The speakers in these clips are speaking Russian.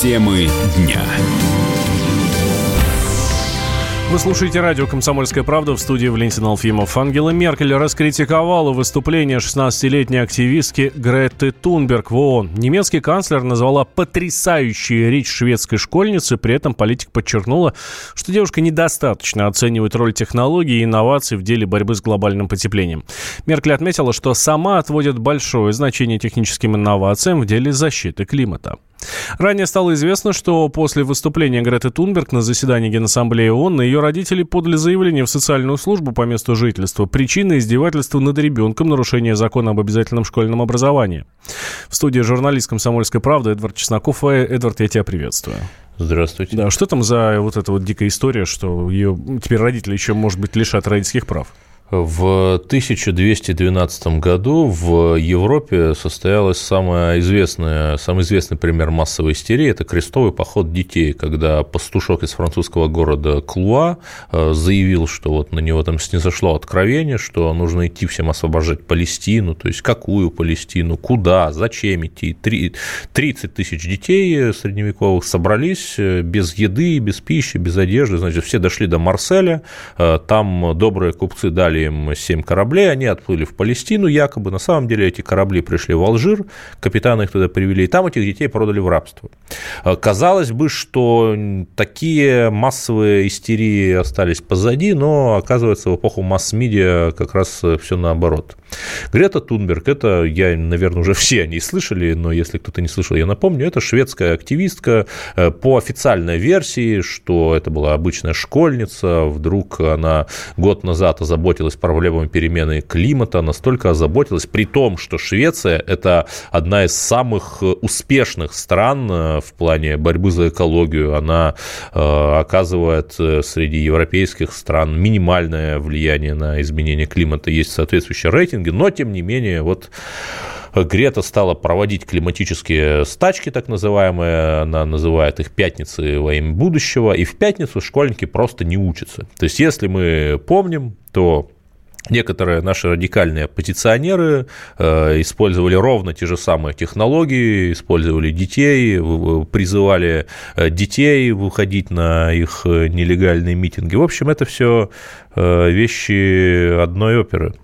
Темы дня. Вы слушаете радио «Комсомольская правда» в студии Валентин Алфимов. Ангела Меркель раскритиковала выступление 16-летней активистки Греты Тунберг в ООН. Немецкий канцлер назвала потрясающей речь шведской школьницы, при этом политик подчеркнула, что девушка недостаточно оценивает роль технологий и инноваций в деле борьбы с глобальным потеплением. Меркель отметила, что сама отводит большое значение техническим инновациям в деле защиты климата. Ранее стало известно, что после выступления Греты Тунберг на заседании Генассамблеи ООН ее родители подали заявление в социальную службу по месту жительства. Причина издевательства над ребенком, нарушение закона об обязательном школьном образовании. В студии журналист «Комсомольской правды» Эдвард Чесноков. Э, Эдвард, я тебя приветствую. Здравствуйте. Да, что там за вот эта вот дикая история, что ее теперь родители еще, может быть, лишат родительских прав? В 1212 году в Европе состоялась самая известная, самый известный пример массовой истерии – это крестовый поход детей, когда пастушок из французского города Клуа э, заявил, что вот на него там снизошло откровение, что нужно идти всем освобождать Палестину, то есть какую Палестину, куда, зачем идти. 30 тысяч детей средневековых собрались э, без еды, без пищи, без одежды, значит, все дошли до Марселя, э, там добрые купцы дали им 7 кораблей, они отплыли в Палестину якобы. На самом деле эти корабли пришли в Алжир, капитаны их туда привели, и там этих детей продали в рабство. А, казалось бы, что такие массовые истерии остались позади, но оказывается в эпоху масс-медиа как раз все наоборот. Грета Тунберг, это, я, наверное, уже все они слышали, но если кто-то не слышал, я напомню, это шведская активистка э, по официальной версии, что это была обычная школьница, вдруг она год назад озаботилась проблемами перемены климата, настолько озаботилась, при том, что Швеция – это одна из самых успешных стран э, в плане борьбы за экологию, она э, оказывает среди европейских стран минимальное влияние на изменение климата, есть соответствующий рейтинг, рейтинге, но тем не менее вот Грета стала проводить климатические стачки, так называемые, она называет их пятницы во имя будущего, и в пятницу школьники просто не учатся. То есть, если мы помним, то Некоторые наши радикальные оппозиционеры э, использовали ровно те же самые технологии, использовали детей, призывали э, детей выходить на их э, нелегальные митинги. В общем, это все вещи одной оперы.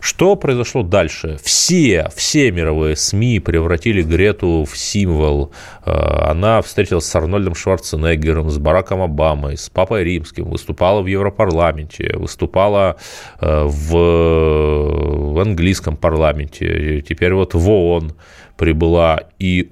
Что произошло дальше? Все, все мировые СМИ превратили Грету в символ. Э, она встретилась с Арнольдом Шварценеггером, с Бараком Обамой, с Папой Римским, выступала в Европарламенте, выступала э, в, в английском парламенте, теперь вот в ООН прибыла и,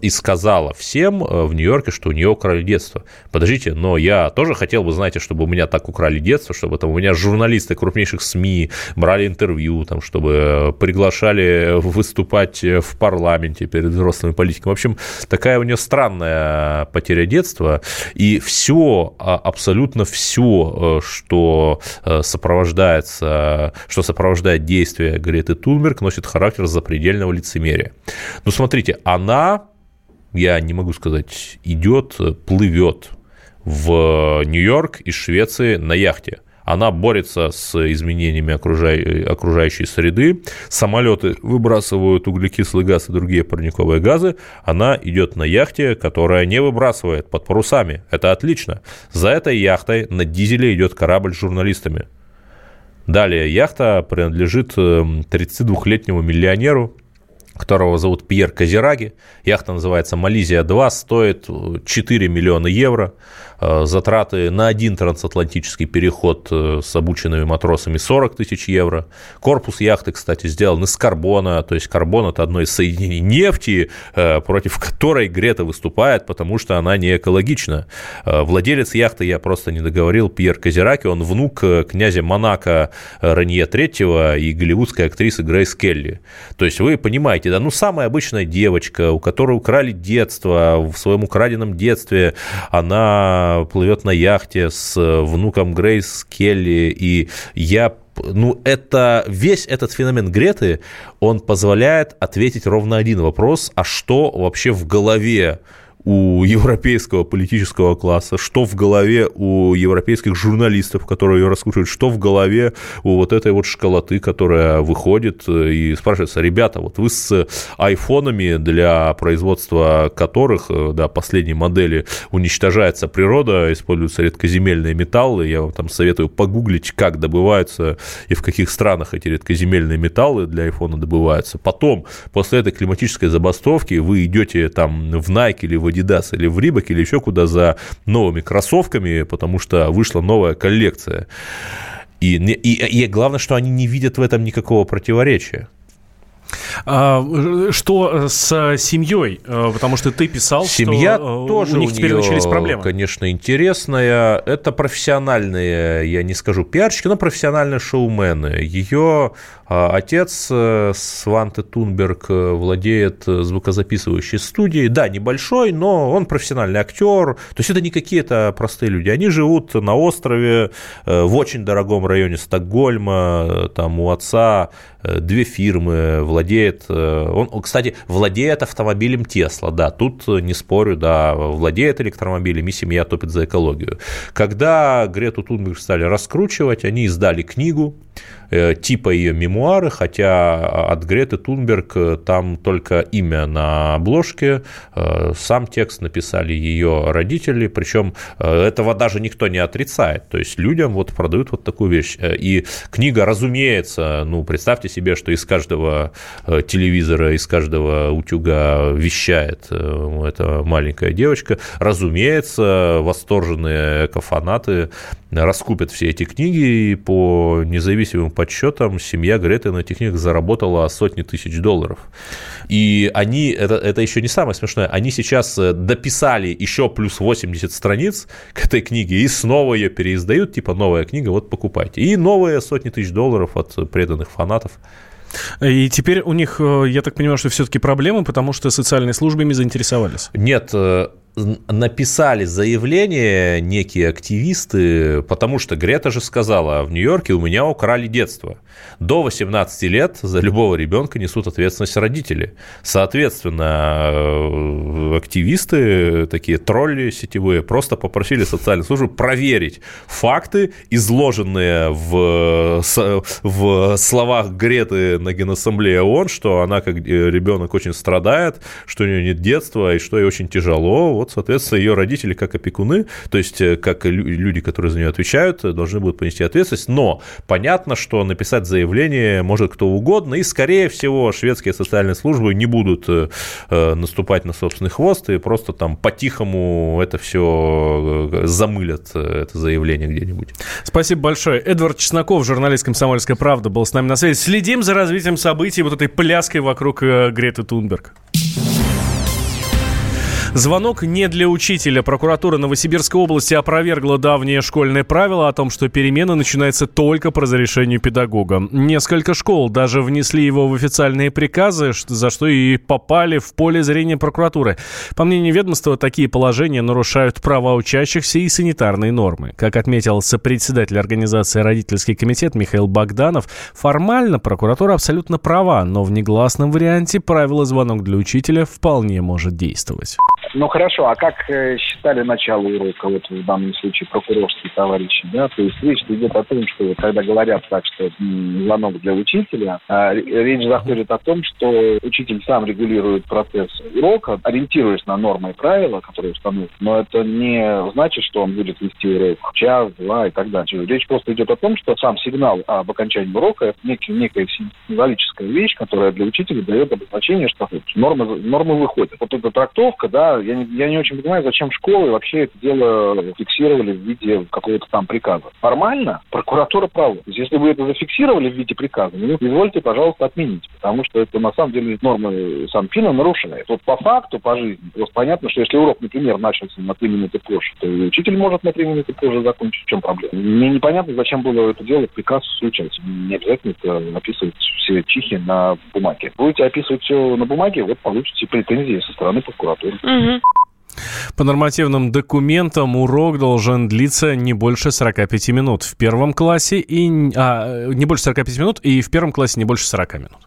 и сказала всем э, в Нью-Йорке, что у нее украли детство. Подождите, но я тоже хотел бы, знаете, чтобы у меня так украли детство, чтобы там у меня журналисты крупнейших СМИ брали интервью, там, чтобы приглашали выступать в парламенте перед взрослыми политиками. В общем, такая у нее странная потеря детства. И все, а, абсолютно все, э, что э, сопровождается, что сопровождает действие Греты Тунберг, носит характер запредельного лицемерия. Ну, смотрите, она, я не могу сказать, идет, плывет в Нью-Йорк из Швеции на яхте. Она борется с изменениями окружающей среды. Самолеты выбрасывают углекислый газ и другие парниковые газы. Она идет на яхте, которая не выбрасывает под парусами. Это отлично. За этой яхтой на дизеле идет корабль с журналистами. Далее, яхта принадлежит 32-летнему эм, миллионеру, которого зовут Пьер Казираги. Яхта называется «Мализия-2», стоит 4 миллиона евро. Э, затраты на один трансатлантический переход э, с обученными матросами 40 тысяч евро. Корпус яхты, кстати, сделан из карбона, то есть карбон – это одно из соединений нефти, э, против которой Грета выступает, потому что она не экологична. Владелец яхты, я просто не договорил, Пьер Казираки, он внук князя Монако Ранье III и голливудской актрисы Грейс Келли. То есть вы понимаете, да, ну самая обычная девочка, у которой украли детство, в своем украденном детстве она плывет на яхте с внуком Грейс Келли, и я ну, это весь этот феномен Греты, он позволяет ответить ровно один вопрос, а что вообще в голове у европейского политического класса, что в голове у европейских журналистов, которые ее раскручивают, что в голове у вот этой вот школоты, которая выходит и спрашивается, ребята, вот вы с айфонами, для производства которых, э, да, последней модели уничтожается природа, используются редкоземельные металлы, я вам там советую погуглить, как добываются и в каких странах эти редкоземельные металлы для айфона добываются. Потом, после этой климатической забастовки, вы идете там в Nike или в Adidas или в Reebok или еще куда за новыми кроссовками, потому что вышла новая коллекция. И, и, и главное, что они не видят в этом никакого противоречия. А, что с семьей? А, потому что ты писал, Семья что тоже у них у теперь начались проблемы. Конечно, интересная. Это профессиональные, я не скажу пиарщики, но профессиональные шоумены. Ее а, отец э, Сванте Тунберг э, владеет звукозаписывающей студией. Да, небольшой, но он профессиональный актер. То есть это не какие-то простые люди. Они живут на острове э, в очень дорогом районе Стокгольма. Там у отца две фирмы, владеет, он, кстати, владеет автомобилем Тесла, да, тут не спорю, да, владеет электромобилем, и семья топит за экологию. Когда Грету Тунберг стали раскручивать, они издали книгу, Э, типа ее мемуары, хотя от Греты Тунберг э, там только имя на обложке, э, сам текст написали ее родители, причем этого даже никто не отрицает, то есть людям вот продают вот такую вещь. И книга, разумеется, ну, представьте себе, что из каждого телевизора, из каждого утюга вещает эта маленькая девочка, разумеется, восторженные экофанаты раскупят все эти книги, по независимым подсчетам семья Греты на этих книгах заработала сотни тысяч долларов. И они, это, это еще не самое смешное, они сейчас э, дописали еще плюс 80 страниц к этой книге и снова ее переиздают, типа новая книга, вот покупайте. И новые сотни тысяч долларов от преданных фанатов. И теперь у них, э, я так понимаю, что все-таки проблемы, потому что социальные службы ими заинтересовались. Нет, э, написали заявление некие активисты, потому что Грета же сказала, в Нью-Йорке у меня украли детство. До 18 лет за любого ребенка несут ответственность родители. Соответственно, э, активисты, такие тролли сетевые, просто попросили социальную службу проверить факты, изложенные в, в словах Греты на Генассамблее ООН, что она как ребенок очень страдает, что у нее нет детства и что ей очень тяжело вот, соответственно, ее родители как опекуны, то есть э, как люди, которые за нее отвечают, должны будут понести ответственность. Но понятно, что написать заявление может кто угодно, и, скорее всего, шведские социальные службы не будут э, э, наступать на собственный хвост и просто там по-тихому это все замылят, это заявление где-нибудь. Спасибо большое. Эдвард Чесноков, журналист «Комсомольская правда», был с нами на связи. Следим за развитием событий вот этой пляской вокруг Греты Тунберг. Звонок не для учителя. Прокуратура Новосибирской области опровергла давнее школьное правило о том, что перемена начинается только по разрешению педагога. Несколько школ даже внесли его в официальные приказы, за что и попали в поле зрения прокуратуры. По мнению ведомства, такие положения нарушают права учащихся и санитарные нормы. Как отметил сопредседатель организации «Родительский комитет» Михаил Богданов, формально прокуратура абсолютно права, но в негласном варианте правило «звонок для учителя» вполне может действовать. Ну хорошо, а как э, считали начало урока, вот в данном случае прокурорские товарищи, да? То есть речь идет о том, что когда говорят так, что звонок для учителя, а речь заходит о том, что учитель сам регулирует процесс урока, ориентируясь на нормы и правила, которые установлены, но это не значит, что он будет вести урок час, два и так далее. Речь просто идет о том, что сам сигнал об окончании урока – это некий, некая символическая вещь, которая для учителя дает обозначение, что нормы, нормы выходят. Вот эта трактовка, да, я не, я не очень понимаю, зачем школы вообще это дело фиксировали в виде какого-то там приказа. Формально прокуратура права. То есть, если вы это зафиксировали в виде приказа, ну, извольте, пожалуйста, отменить, потому что это на самом деле нормы Санпина нарушает. Вот по факту, по жизни, просто понятно, что если урок, например, начался на три минуты позже, то учитель может на три минуты позже закончить. В чем проблема? Мне непонятно, зачем было это делать приказ включать. Не обязательно это описывать все чихи на бумаге. Будете описывать все на бумаге, вот получите претензии со стороны прокуратуры. По нормативным документам урок должен длиться не больше 45 минут в первом классе и а, не больше 45 минут и в первом классе не больше 40 минут.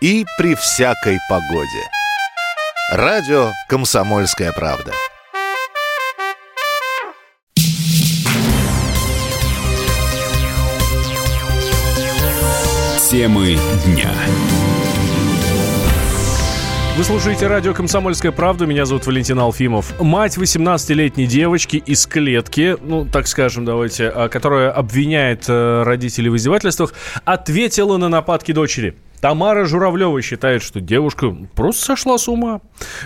И при всякой погоде. Радио «Комсомольская правда». Темы дня. Вы слушаете радио «Комсомольская правда». Меня зовут Валентин Алфимов. Мать 18-летней девочки из клетки, ну, так скажем, давайте, а, которая обвиняет э, родителей в издевательствах, ответила на нападки дочери. Тамара Журавлева считает, что девушка просто сошла с ума.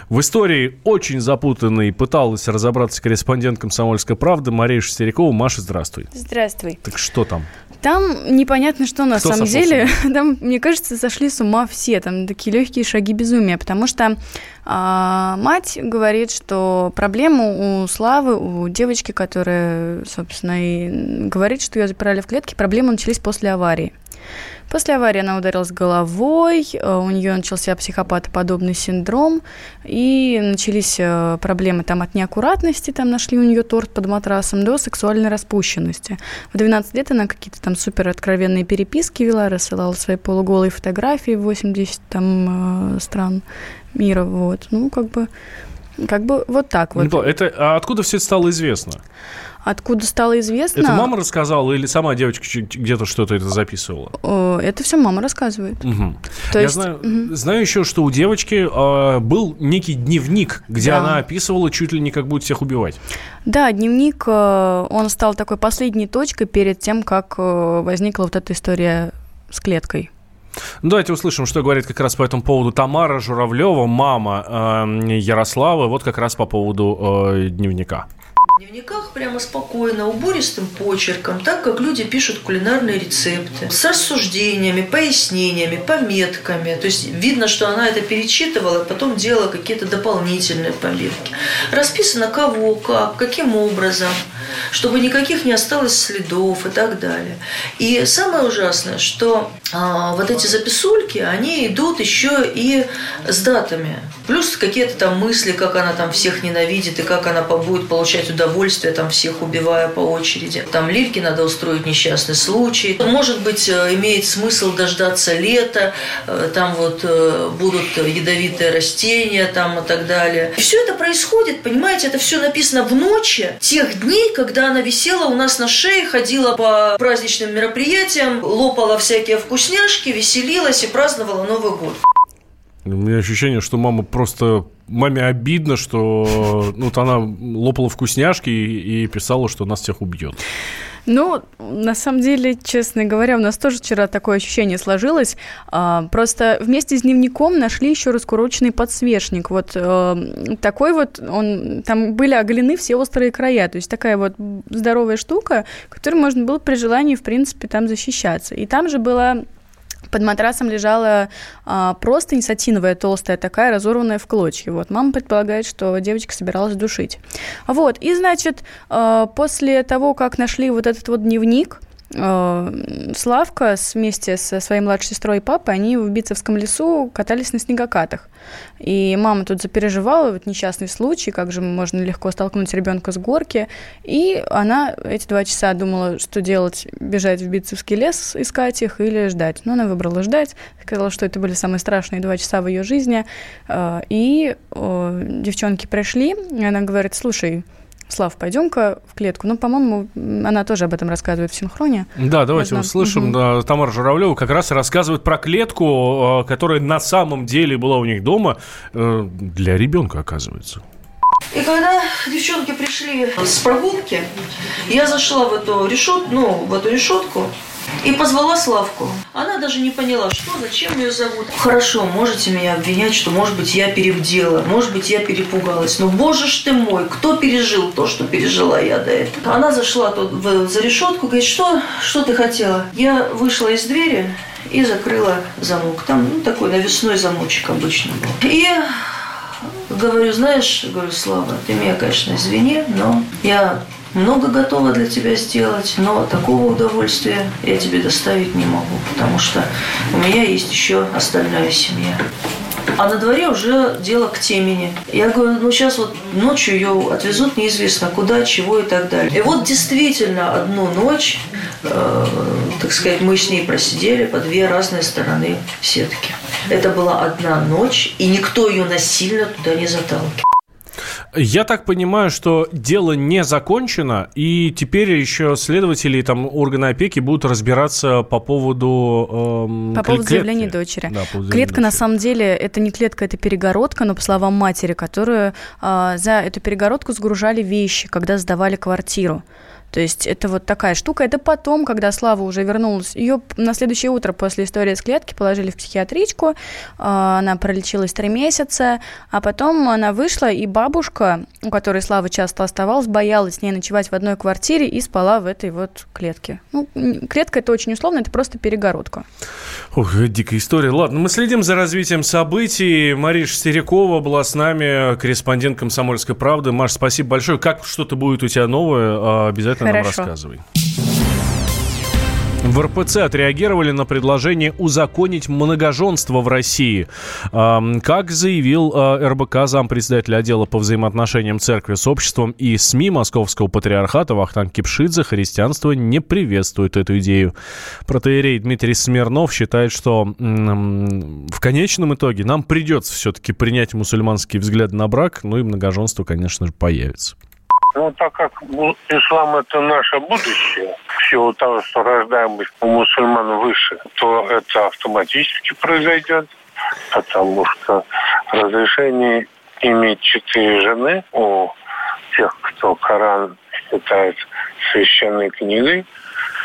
В истории очень запутанной пыталась разобраться корреспондент «Комсомольской правды» Мария Шестерякова. Маша, здравствуй. Здравствуй. Так что там? Там непонятно, что на Кто самом деле. Там, мне кажется, сошли с ума все. Там такие легкие шаги безумия. Потому что а, мать говорит, что проблему у Славы, у девочки, которая, собственно, и говорит, что ее запирали в клетке, проблемы начались после аварии. После аварии она ударилась головой, э, у нее начался психопатоподобный синдром, и начались э, проблемы там от неаккуратности, там нашли у нее торт под матрасом, до сексуальной распущенности. В 12 лет она какие-то там супер откровенные переписки вела, рассылала свои полуголые фотографии в 80 там э, стран мира, вот. Ну, как бы, как бы вот так вот. Ну, это, а откуда все это стало известно? Откуда стало известно? Это мама рассказала или сама девочка где-то что-то это записывала? Это все мама рассказывает. Угу. То Я есть... знаю, угу. знаю еще, что у девочки э, был некий дневник, где да. она описывала чуть ли не как будет всех убивать. Да, дневник, э, он стал такой последней точкой перед тем, как э, возникла вот эта история с клеткой. Ну, давайте услышим, что говорит как раз по этому поводу Тамара Журавлева, мама э, Ярославы, вот как раз по поводу э, дневника. В дневниках прямо спокойно, убористым почерком, так как люди пишут кулинарные рецепты, с рассуждениями, пояснениями, пометками. То есть видно, что она это перечитывала, потом делала какие-то дополнительные пометки. Расписано кого, как, каким образом, чтобы никаких не осталось следов и так далее. И самое ужасное, что а, вот эти записульки, они идут еще и с датами. Плюс какие-то там мысли, как она там всех ненавидит и как она будет получать удовольствие там всех убивая по очереди. Там Лильке надо устроить несчастный случай. Может быть, э, имеет смысл дождаться лета, э, там вот э, будут ядовитые растения там и так далее. И все это происходит, понимаете, это все написано в ночи тех дней, когда она висела у нас на шее, ходила по праздничным мероприятиям, лопала всякие вкусняшки, веселилась и праздновала Новый год. У меня ощущение, что мама просто... Маме обидно, что ну, вот она лопала вкусняшки и, и писала, что нас всех убьет. Ну, на самом деле, честно говоря, у нас тоже вчера такое ощущение сложилось. А, просто вместе с дневником нашли еще раскуроченный подсвечник. Вот э, такой вот, он, там были оголены все острые края. То есть такая вот здоровая штука, которой можно было при желании, в принципе, там защищаться. И там же была под матрасом лежала а, простынь сатиновая, толстая такая, разорванная в клочья. Вот, мама предполагает, что девочка собиралась душить. Вот, и, значит, а, после того, как нашли вот этот вот дневник, Славка вместе со своей младшей сестрой и папой, они в Бицевском лесу катались на снегокатах. И мама тут запереживала, вот несчастный случай, как же можно легко столкнуть ребенка с горки. И она эти два часа думала, что делать, бежать в Бицевский лес, искать их или ждать. Но она выбрала ждать, сказала, что это были самые страшные два часа в ее жизни. Э, и девчонки пришли, и она говорит, слушай, Слав, пойдем-ка в клетку. Ну, по-моему, она тоже об этом рассказывает в синхроне. Да, давайте Можно... услышим. Угу. Да, Тамара Журавлева как раз рассказывает про клетку, э, которая на самом деле была у них дома э, для ребенка, оказывается. И когда девчонки пришли с прогулки, я зашла в эту решетку, ну, в эту решетку, и позвала Славку. Она даже не поняла, что, зачем ее зовут. Хорошо, можете меня обвинять, что, может быть, я перебдела, может быть, я перепугалась. Но, боже ж ты мой, кто пережил то, что пережила я до этого? Она зашла тут в, за решетку, говорит, что, что ты хотела? Я вышла из двери и закрыла замок. Там ну, такой навесной замочек обычно был. И говорю, знаешь, говорю, Слава, ты меня, конечно, извини, но я много готова для тебя сделать, но такого удовольствия я тебе доставить не могу, потому что у меня есть еще остальная семья. А на дворе уже дело к темени. Я говорю, ну сейчас вот ночью ее отвезут неизвестно куда, чего и так далее. И вот действительно одну ночь, э, так сказать, мы с ней просидели по две разные стороны сетки. Это была одна ночь, и никто ее насильно туда не заталкивал. Я так понимаю, что дело не закончено, и теперь еще следователи и там органы опеки будут разбираться по поводу эм, По поводу клетки. заявления дочери. Да, по клетка, дочери. на самом деле, это не клетка, это перегородка, но по словам матери, которую э, за эту перегородку сгружали вещи, когда сдавали квартиру. То есть это вот такая штука. Это потом, когда Слава уже вернулась, ее на следующее утро после истории с клетки положили в психиатричку, а, она пролечилась три месяца, а потом она вышла, и бабушка, у которой Слава часто оставалась, боялась с ней ночевать в одной квартире и спала в этой вот клетке. Ну, клетка это очень условно, это просто перегородка. Ох, дикая история. Ладно, мы следим за развитием событий. Мариш Серякова была с нами, корреспондент «Комсомольской правды». Маш, спасибо большое. Как что-то будет у тебя новое, а, обязательно Хорошо. нам рассказывай. В РПЦ отреагировали на предложение узаконить многоженство в России. Как заявил а, РБК зампредседателя отдела по взаимоотношениям церкви с обществом и СМИ Московского патриархата Вахтанг Кипшидзе, христианство не приветствует эту идею. Протеерей Дмитрий Смирнов считает, что в конечном итоге нам придется все-таки принять мусульманские взгляды на брак, ну и многоженство, конечно же, появится. Ну, так как ислам – это наше будущее, в силу того, что рождаемость у мусульман выше, то это автоматически произойдет, потому что разрешение иметь четыре жены у тех, кто Коран считает священной книгой,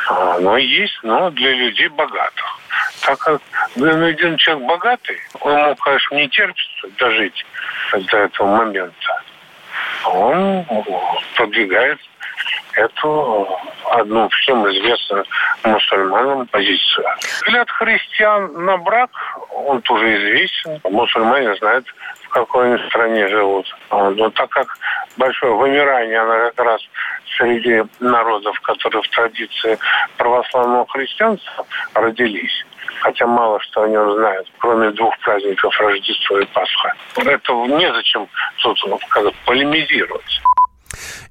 оно есть, но для людей богатых. Так как ну, один человек богатый, ему, конечно, не терпится дожить до этого момента он продвигает эту одну всем известную мусульманам позицию. Взгляд христиан на брак, он тоже известен. Мусульмане знают, в какой они стране живут. Но так как большое вымирание, оно как раз среди народов, которые в традиции православного христианства родились, хотя мало что о нем знают, кроме двух праздников Рождества и Пасха. Это незачем тут как полемизировать.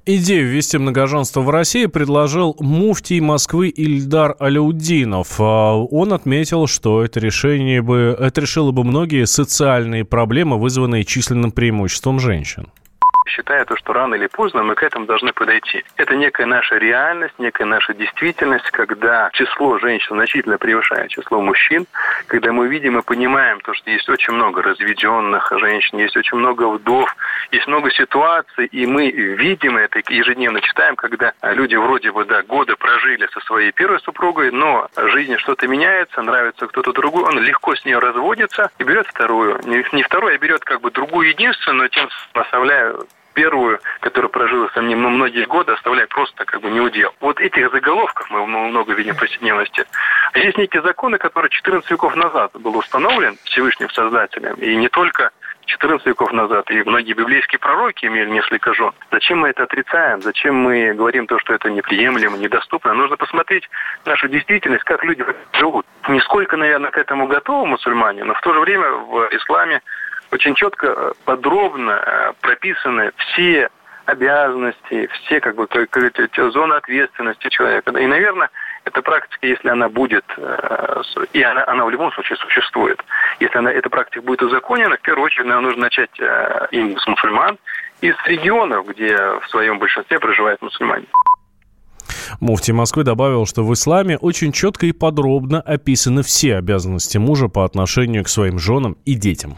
Идею ввести многоженство в России предложил муфтий Москвы Ильдар Аляудинов. А он отметил, что это решение бы, это решило бы многие социальные проблемы, вызванные численным преимуществом женщин считаю, то, что рано или поздно мы к этому должны подойти. Это некая наша реальность, некая наша действительность, когда число женщин значительно превышает число мужчин, когда мы видим и понимаем то, что есть очень много разведенных женщин, есть очень много вдов, есть много ситуаций, и мы видим это, ежедневно читаем, когда люди вроде бы, да, годы прожили со своей первой супругой, но в жизни что-то меняется, нравится кто-то другой, он легко с нее разводится и берет вторую. Не, не вторую, а берет как бы другую единственную, тем оставляя первую, которая прожила со мной многие годы, оставляя просто как бы неудел. Вот этих заголовков мы много видим в повседневности. А есть некие законы, которые 14 веков назад был установлен Всевышним Создателем, и не только 14 веков назад, и многие библейские пророки имели несколько жен. Зачем мы это отрицаем? Зачем мы говорим то, что это неприемлемо, недоступно? Нужно посмотреть нашу действительность, как люди живут. Нисколько, наверное, к этому готовы мусульмане, но в то же время в исламе очень четко, э, подробно э, прописаны все обязанности, все как бы зоны ответственности человека. И, наверное, эта практика, если она будет, э, и она, она в любом случае существует, если она, эта практика будет узаконена, в первую очередь, наверное, нужно начать им с мусульман и с регионов, где в своем большинстве проживают мусульмане. Муфти Москвы добавил, что в исламе очень четко и подробно описаны все обязанности мужа по отношению к своим женам и детям.